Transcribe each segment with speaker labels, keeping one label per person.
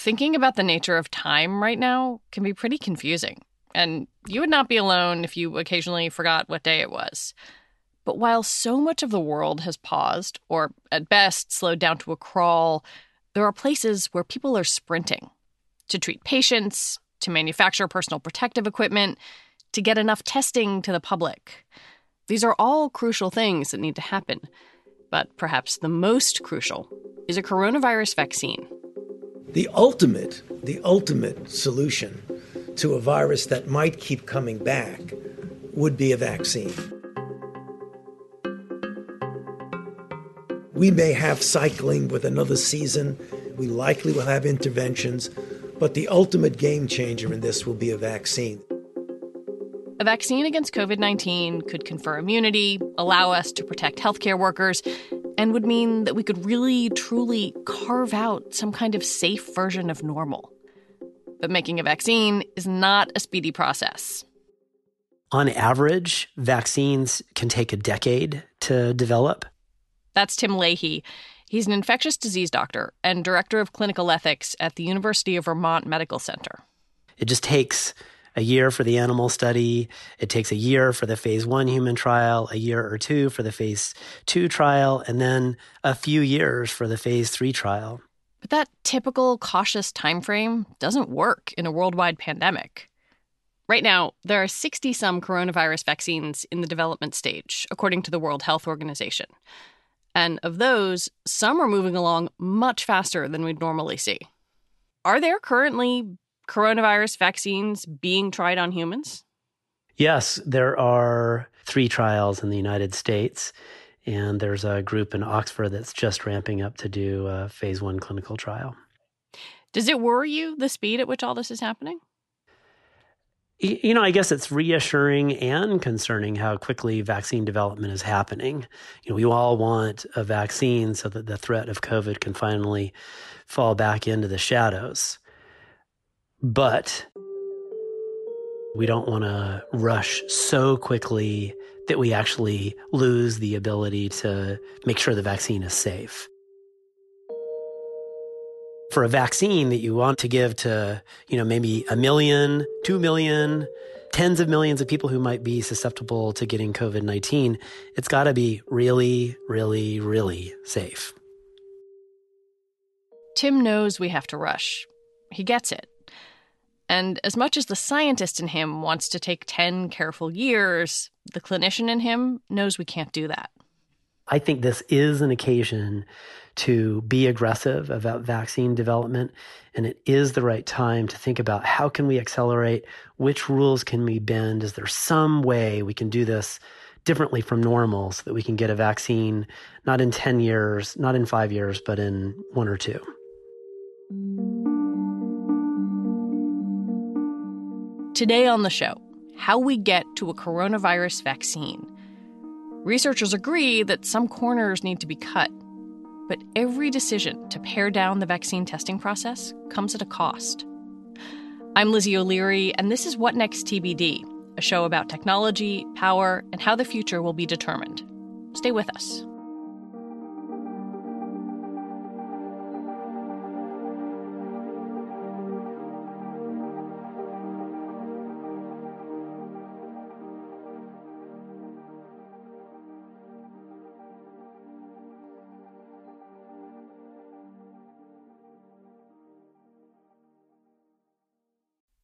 Speaker 1: Thinking about the nature of time right now can be pretty confusing, and you would not be alone if you occasionally forgot what day it was. But while so much of the world has paused, or at best slowed down to a crawl, there are places where people are sprinting to treat patients, to manufacture personal protective equipment, to get enough testing to the public. These are all crucial things that need to happen. But perhaps the most crucial is a coronavirus vaccine.
Speaker 2: The ultimate, the ultimate solution to a virus that might keep coming back would be a vaccine. We may have cycling with another season. We likely will have interventions, but the ultimate game changer in this will be a vaccine.
Speaker 1: A vaccine against COVID 19 could confer immunity, allow us to protect healthcare workers, and would mean that we could really, truly carve out some kind of safe version of normal. But making a vaccine is not a speedy process.
Speaker 3: On average, vaccines can take a decade to develop.
Speaker 1: That's Tim Lahey. He's an infectious disease doctor and director of clinical ethics at the University of Vermont Medical Center.
Speaker 3: It just takes a year for the animal study. It takes a year for the phase one human trial, a year or two for the phase two trial, and then a few years for the phase three trial.
Speaker 1: But that typical cautious timeframe doesn't work in a worldwide pandemic. Right now, there are 60 some coronavirus vaccines in the development stage, according to the World Health Organization. And of those, some are moving along much faster than we'd normally see. Are there currently coronavirus vaccines being tried on humans?
Speaker 3: Yes, there are three trials in the United States, and there's a group in Oxford that's just ramping up to do a phase one clinical trial.
Speaker 1: Does it worry you the speed at which all this is happening?
Speaker 3: You know, I guess it's reassuring and concerning how quickly vaccine development is happening. You know, we all want a vaccine so that the threat of COVID can finally fall back into the shadows. But we don't want to rush so quickly that we actually lose the ability to make sure the vaccine is safe. For a vaccine that you want to give to, you know, maybe a million, two million, tens of millions of people who might be susceptible to getting COVID 19, it's got to be really, really, really safe.
Speaker 1: Tim knows we have to rush. He gets it. And as much as the scientist in him wants to take 10 careful years, the clinician in him knows we can't do that.
Speaker 3: I think this is an occasion to be aggressive about vaccine development and it is the right time to think about how can we accelerate which rules can we bend is there some way we can do this differently from normal so that we can get a vaccine not in 10 years not in 5 years but in 1 or 2
Speaker 1: Today on the show, how we get to a coronavirus vaccine. Researchers agree that some corners need to be cut, but every decision to pare down the vaccine testing process comes at a cost. I'm Lizzie O'Leary, and this is What Next TBD, a show about technology, power, and how the future will be determined. Stay with us.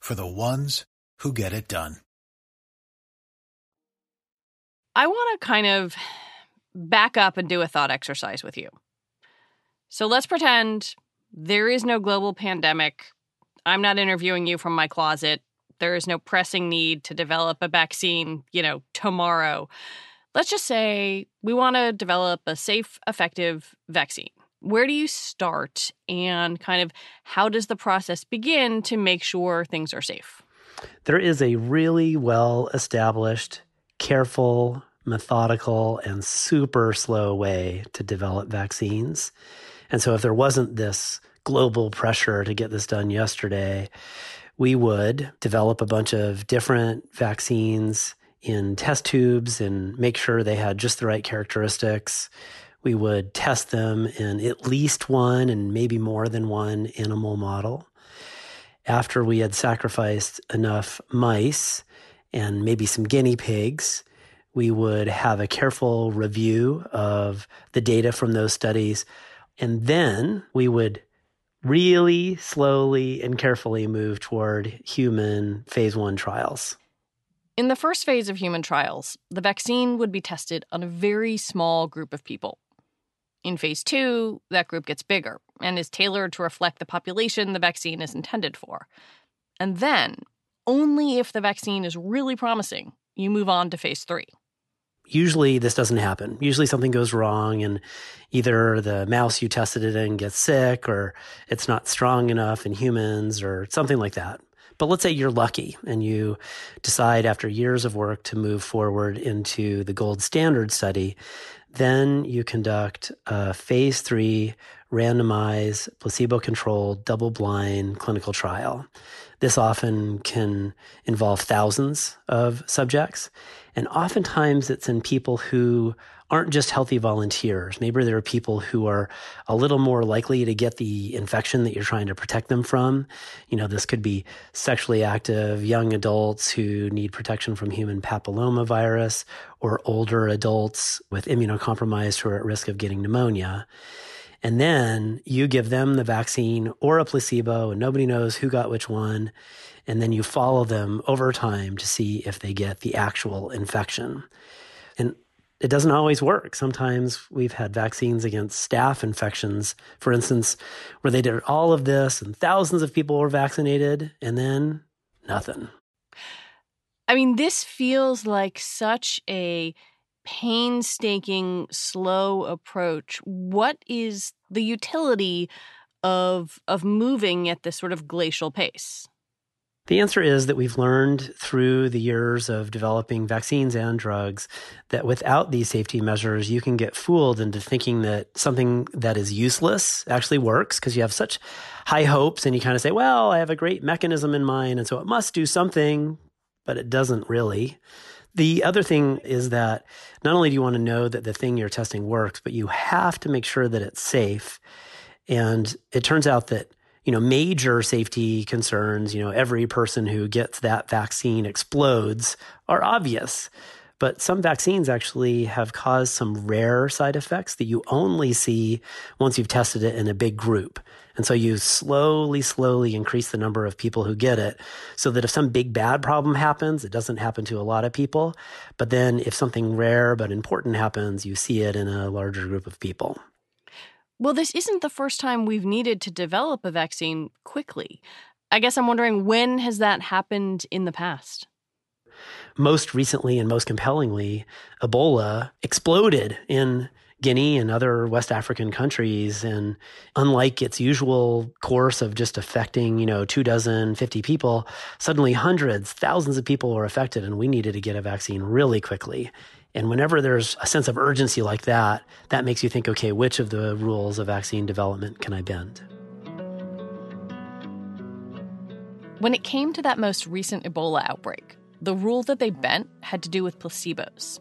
Speaker 4: for the ones who get it done.
Speaker 1: I want to kind of back up and do a thought exercise with you. So let's pretend there is no global pandemic. I'm not interviewing you from my closet. There is no pressing need to develop a vaccine, you know, tomorrow. Let's just say we want to develop a safe, effective vaccine. Where do you start and kind of how does the process begin to make sure things are safe?
Speaker 3: There is a really well established, careful, methodical, and super slow way to develop vaccines. And so, if there wasn't this global pressure to get this done yesterday, we would develop a bunch of different vaccines in test tubes and make sure they had just the right characteristics. We would test them in at least one and maybe more than one animal model. After we had sacrificed enough mice and maybe some guinea pigs, we would have a careful review of the data from those studies. And then we would really slowly and carefully move toward human phase one trials.
Speaker 1: In the first phase of human trials, the vaccine would be tested on a very small group of people. In phase two, that group gets bigger and is tailored to reflect the population the vaccine is intended for. And then, only if the vaccine is really promising, you move on to phase three
Speaker 3: usually this doesn't happen. Usually something goes wrong and either the mouse you tested it in gets sick or it's not strong enough in humans or something like that. But let's say you're lucky and you decide after years of work to move forward into the gold standard study. Then you conduct a phase three randomized, placebo controlled, double blind clinical trial. This often can involve thousands of subjects. And oftentimes it's in people who aren't just healthy volunteers. Maybe there are people who are a little more likely to get the infection that you're trying to protect them from. You know, this could be sexually active young adults who need protection from human papillomavirus or older adults with immunocompromised who are at risk of getting pneumonia. And then you give them the vaccine or a placebo, and nobody knows who got which one. And then you follow them over time to see if they get the actual infection. And it doesn't always work. Sometimes we've had vaccines against staph infections, for instance, where they did all of this and thousands of people were vaccinated, and then nothing.
Speaker 1: I mean, this feels like such a painstaking, slow approach, what is the utility of of moving at this sort of glacial pace?
Speaker 3: The answer is that we've learned through the years of developing vaccines and drugs that without these safety measures, you can get fooled into thinking that something that is useless actually works because you have such high hopes and you kind of say, well, I have a great mechanism in mind, and so it must do something, but it doesn't really. The other thing is that not only do you want to know that the thing you're testing works, but you have to make sure that it's safe. And it turns out that you know major safety concerns, you know, every person who gets that vaccine explodes are obvious. But some vaccines actually have caused some rare side effects that you only see once you've tested it in a big group. And so you slowly, slowly increase the number of people who get it so that if some big bad problem happens, it doesn't happen to a lot of people. But then if something rare but important happens, you see it in a larger group of people.
Speaker 1: Well, this isn't the first time we've needed to develop a vaccine quickly. I guess I'm wondering when has that happened in the past?
Speaker 3: Most recently and most compellingly, Ebola exploded in Guinea and other West African countries. And unlike its usual course of just affecting, you know, two dozen, 50 people, suddenly hundreds, thousands of people were affected. And we needed to get a vaccine really quickly. And whenever there's a sense of urgency like that, that makes you think, okay, which of the rules of vaccine development can I bend?
Speaker 1: When it came to that most recent Ebola outbreak, the rule that they bent had to do with placebos.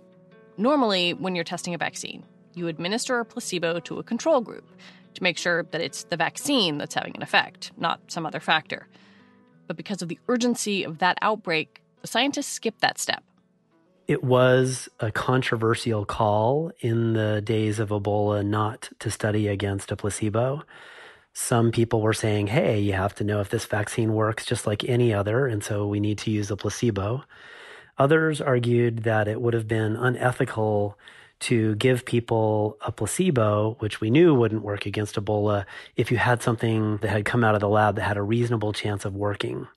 Speaker 1: Normally, when you're testing a vaccine, you administer a placebo to a control group to make sure that it's the vaccine that's having an effect, not some other factor. But because of the urgency of that outbreak, the scientists skipped that step
Speaker 3: it was a controversial call in the days of Ebola not to study against a placebo. Some people were saying, hey, you have to know if this vaccine works just like any other, and so we need to use a placebo. Others argued that it would have been unethical to give people a placebo, which we knew wouldn't work against Ebola, if you had something that had come out of the lab that had a reasonable chance of working.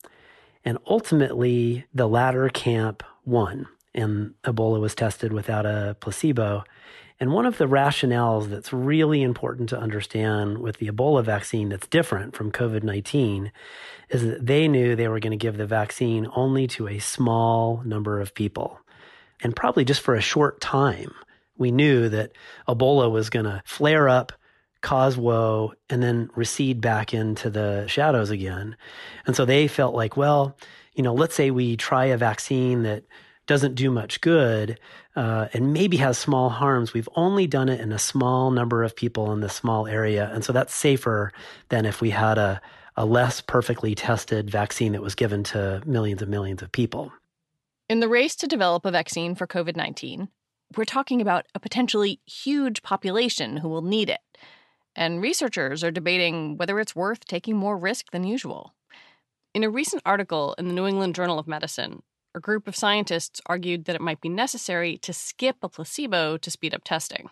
Speaker 3: And ultimately, the latter camp won and Ebola was tested without a placebo. And one of the rationales that's really important to understand with the Ebola vaccine that's different from COVID 19 is that they knew they were going to give the vaccine only to a small number of people. And probably just for a short time, we knew that Ebola was going to flare up, cause woe, and then recede back into the shadows again. And so they felt like, well, you know, let's say we try a vaccine that doesn't do much good uh, and maybe has small harms, we've only done it in a small number of people in this small area. And so that's safer than if we had a, a less perfectly tested vaccine that was given to millions and millions of people.
Speaker 1: In the race to develop a vaccine for COVID 19, we're talking about a potentially huge population who will need it. And researchers are debating whether it's worth taking more risk than usual. In a recent article in the New England Journal of Medicine, a group of scientists argued that it might be necessary to skip a placebo to speed up testing.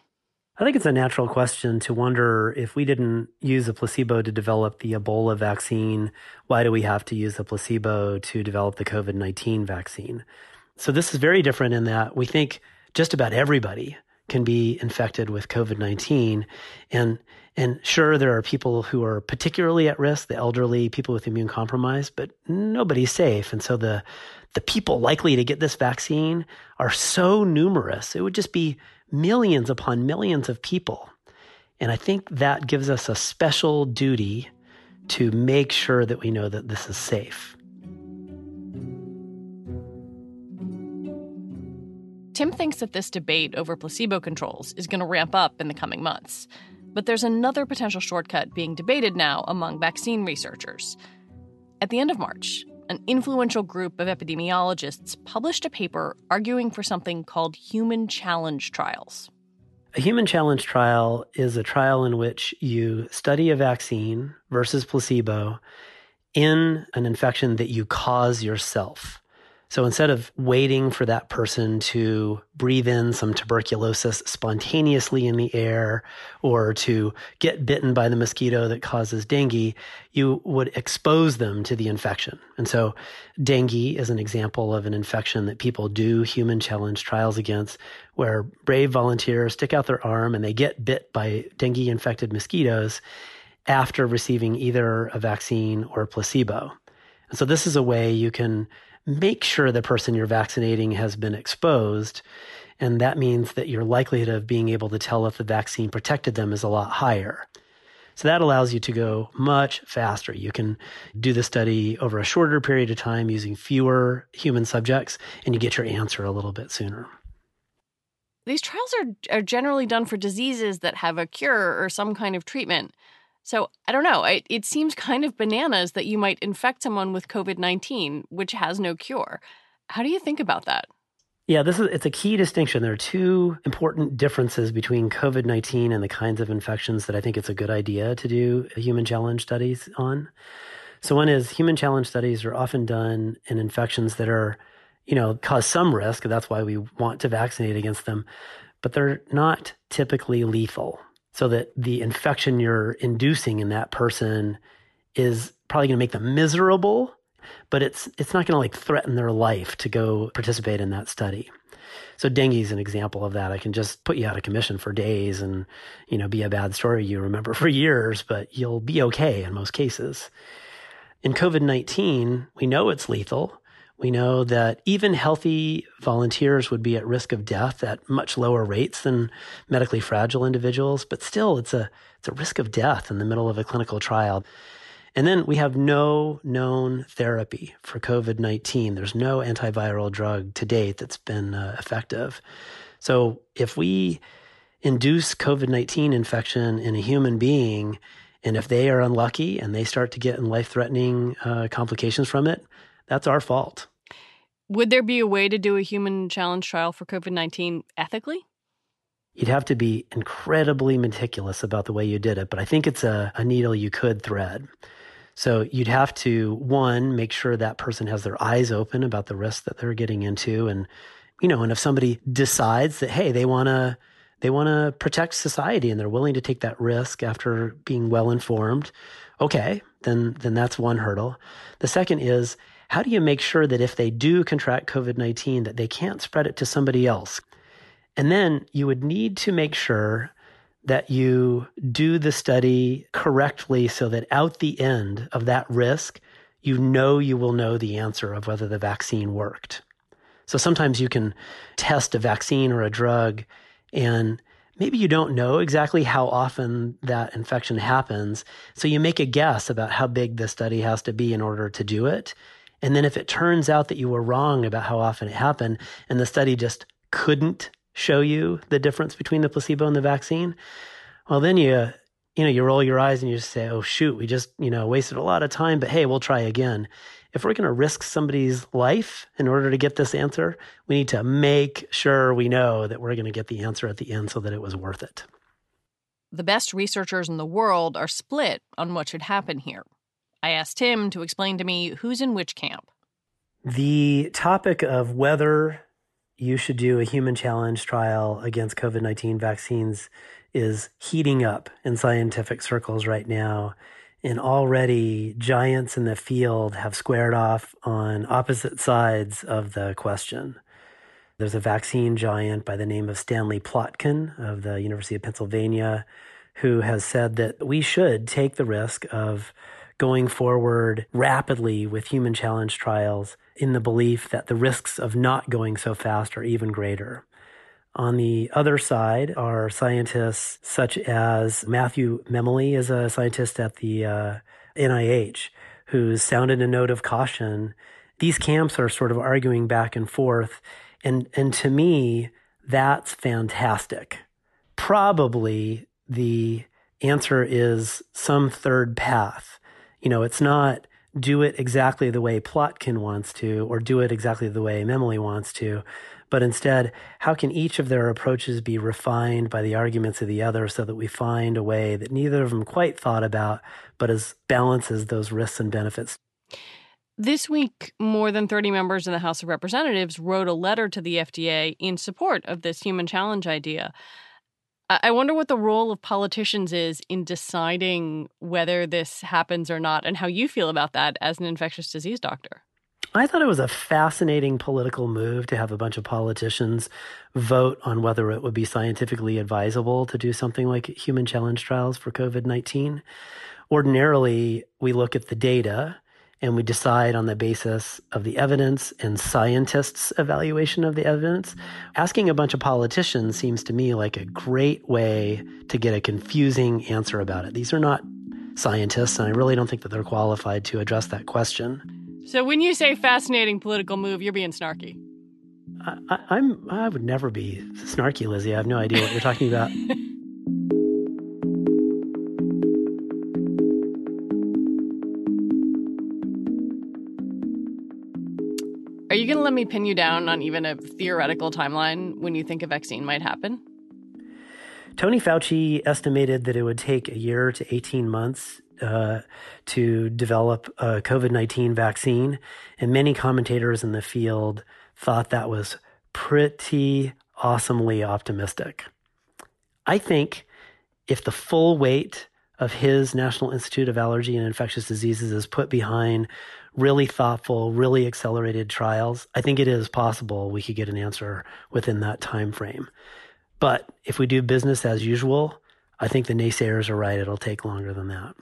Speaker 3: I think it's a natural question to wonder if we didn't use a placebo to develop the Ebola vaccine, why do we have to use a placebo to develop the COVID 19 vaccine? So, this is very different in that we think just about everybody can be infected with COVID 19. And, and sure, there are people who are particularly at risk, the elderly, people with immune compromise, but nobody's safe. And so the, the people likely to get this vaccine are so numerous. It would just be millions upon millions of people. And I think that gives us a special duty to make sure that we know that this is safe.
Speaker 1: Tim thinks that this debate over placebo controls is going to ramp up in the coming months. But there's another potential shortcut being debated now among vaccine researchers. At the end of March, an influential group of epidemiologists published a paper arguing for something called human challenge trials.
Speaker 3: A human challenge trial is a trial in which you study a vaccine versus placebo in an infection that you cause yourself. So instead of waiting for that person to breathe in some tuberculosis spontaneously in the air or to get bitten by the mosquito that causes dengue, you would expose them to the infection. And so dengue is an example of an infection that people do human challenge trials against where brave volunteers stick out their arm and they get bit by dengue infected mosquitoes after receiving either a vaccine or a placebo. And so this is a way you can make sure the person you're vaccinating has been exposed. And that means that your likelihood of being able to tell if the vaccine protected them is a lot higher. So that allows you to go much faster. You can do the study over a shorter period of time using fewer human subjects, and you get your answer a little bit sooner.
Speaker 1: These trials are, are generally done for diseases that have a cure or some kind of treatment. So I don't know. It, it seems kind of bananas that you might infect someone with COVID 19, which has no cure. How do you think about that?
Speaker 3: Yeah, this is it's a key distinction. There are two important differences between COVID-19 and the kinds of infections that I think it's a good idea to do human challenge studies on. So one is human challenge studies are often done in infections that are, you know, cause some risk, that's why we want to vaccinate against them, but they're not typically lethal so that the infection you're inducing in that person is probably going to make them miserable but it's it's not going to like threaten their life to go participate in that study. So dengue is an example of that. I can just put you out of commission for days and, you know, be a bad story you remember for years, but you'll be okay in most cases. In COVID 19, we know it's lethal. We know that even healthy volunteers would be at risk of death at much lower rates than medically fragile individuals, but still it's a it's a risk of death in the middle of a clinical trial. And then we have no known therapy for COVID 19. There's no antiviral drug to date that's been uh, effective. So if we induce COVID 19 infection in a human being, and if they are unlucky and they start to get life threatening uh, complications from it, that's our fault.
Speaker 1: Would there be a way to do a human challenge trial for COVID 19 ethically?
Speaker 3: You'd have to be incredibly meticulous about the way you did it, but I think it's a, a needle you could thread. So you'd have to, one, make sure that person has their eyes open about the risk that they're getting into. And, you know, and if somebody decides that, hey, they want to, they want to protect society and they're willing to take that risk after being well informed, okay, then, then that's one hurdle. The second is, how do you make sure that if they do contract COVID 19, that they can't spread it to somebody else? And then you would need to make sure that you do the study correctly so that out the end of that risk, you know you will know the answer of whether the vaccine worked. So sometimes you can test a vaccine or a drug and maybe you don't know exactly how often that infection happens. So you make a guess about how big the study has to be in order to do it. And then if it turns out that you were wrong about how often it happened and the study just couldn't show you the difference between the placebo and the vaccine, well, then you, you know, you roll your eyes and you just say, oh, shoot, we just, you know, wasted a lot of time, but hey, we'll try again. If we're going to risk somebody's life in order to get this answer, we need to make sure we know that we're going to get the answer at the end so that it was worth it.
Speaker 1: The best researchers in the world are split on what should happen here. I asked him to explain to me who's in which camp.
Speaker 3: The topic of whether you should do a human challenge trial against COVID 19 vaccines is heating up in scientific circles right now. And already giants in the field have squared off on opposite sides of the question. There's a vaccine giant by the name of Stanley Plotkin of the University of Pennsylvania who has said that we should take the risk of going forward rapidly with human challenge trials in the belief that the risks of not going so fast are even greater. On the other side are scientists such as Matthew Memoli is a scientist at the uh, NIH who's sounded a note of caution. These camps are sort of arguing back and forth. And, and to me, that's fantastic. Probably the answer is some third path you know, it's not do it exactly the way Plotkin wants to or do it exactly the way Memoli wants to, but instead, how can each of their approaches be refined by the arguments of the other so that we find a way that neither of them quite thought about, but as balances those risks and benefits?
Speaker 1: This week, more than 30 members in the House of Representatives wrote a letter to the FDA in support of this human challenge idea. I wonder what the role of politicians is in deciding whether this happens or not, and how you feel about that as an infectious disease doctor.
Speaker 3: I thought it was a fascinating political move to have a bunch of politicians vote on whether it would be scientifically advisable to do something like human challenge trials for COVID 19. Ordinarily, we look at the data and we decide on the basis of the evidence and scientists' evaluation of the evidence. Asking a bunch of politicians seems to me like a great way to get a confusing answer about it. These are not scientists, and I really don't think that they're qualified to address that question.
Speaker 1: So, when you say fascinating political move, you're being snarky.
Speaker 3: I, am I would never be snarky, Lizzie. I have no idea what you're talking about.
Speaker 1: going to let me pin you down on even a theoretical timeline when you think a vaccine might happen?
Speaker 3: Tony Fauci estimated that it would take a year to 18 months uh, to develop a COVID 19 vaccine. And many commentators in the field thought that was pretty awesomely optimistic. I think if the full weight of his National Institute of Allergy and Infectious Diseases is put behind really thoughtful, really accelerated trials, I think it is possible we could get an answer within that time frame. But if we do business as usual, I think the naysayers are right. It'll take longer than that.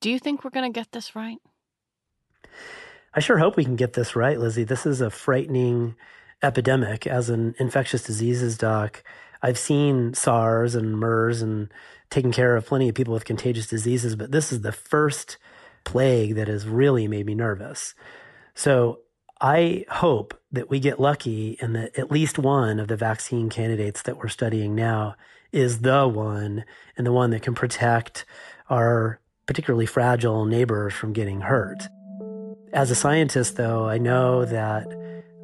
Speaker 1: Do you think we're going to get this right?
Speaker 3: I sure hope we can get this right, Lizzie. This is a frightening epidemic. As an infectious diseases doc, I've seen SARS and MERS and taken care of plenty of people with contagious diseases, but this is the first plague that has really made me nervous. So I hope that we get lucky and that at least one of the vaccine candidates that we're studying now is the one and the one that can protect our particularly fragile neighbors from getting hurt. As a scientist, though, I know that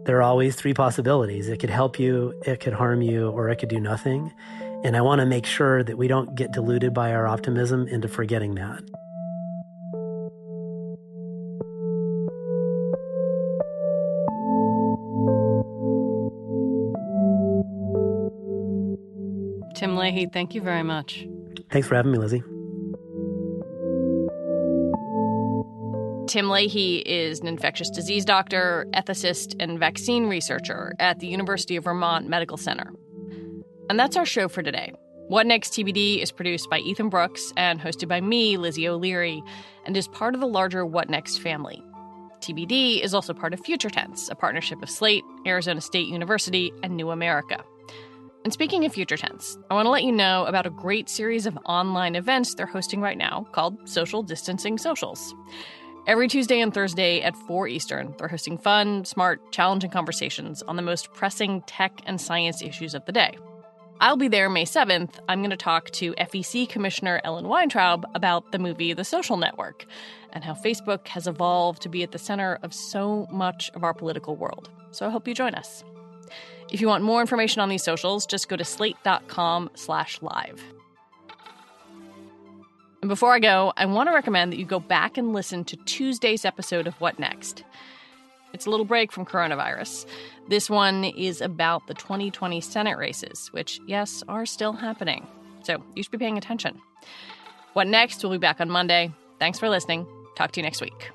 Speaker 3: there are always three possibilities. It could help you, it could harm you, or it could do nothing. And I want to make sure that we don't get deluded by our optimism into forgetting that.
Speaker 1: Tim Lahey, thank you very much.
Speaker 3: Thanks for having me, Lizzie.
Speaker 1: Tim Lahey is an infectious disease doctor, ethicist, and vaccine researcher at the University of Vermont Medical Center. And that's our show for today. What Next TBD is produced by Ethan Brooks and hosted by me, Lizzie O'Leary, and is part of the larger What Next family. TBD is also part of Future Tense, a partnership of Slate, Arizona State University, and New America. And speaking of Future Tense, I want to let you know about a great series of online events they're hosting right now called Social Distancing Socials. Every Tuesday and Thursday at 4 Eastern, they're hosting fun, smart, challenging conversations on the most pressing tech and science issues of the day. I'll be there May 7th. I'm going to talk to FEC Commissioner Ellen Weintraub about the movie The Social Network and how Facebook has evolved to be at the center of so much of our political world. So I hope you join us. If you want more information on these socials, just go to slate.com slash live. And before I go, I want to recommend that you go back and listen to Tuesday's episode of What Next. It's a little break from coronavirus. This one is about the 2020 Senate races, which, yes, are still happening. So you should be paying attention. What Next? We'll be back on Monday. Thanks for listening. Talk to you next week.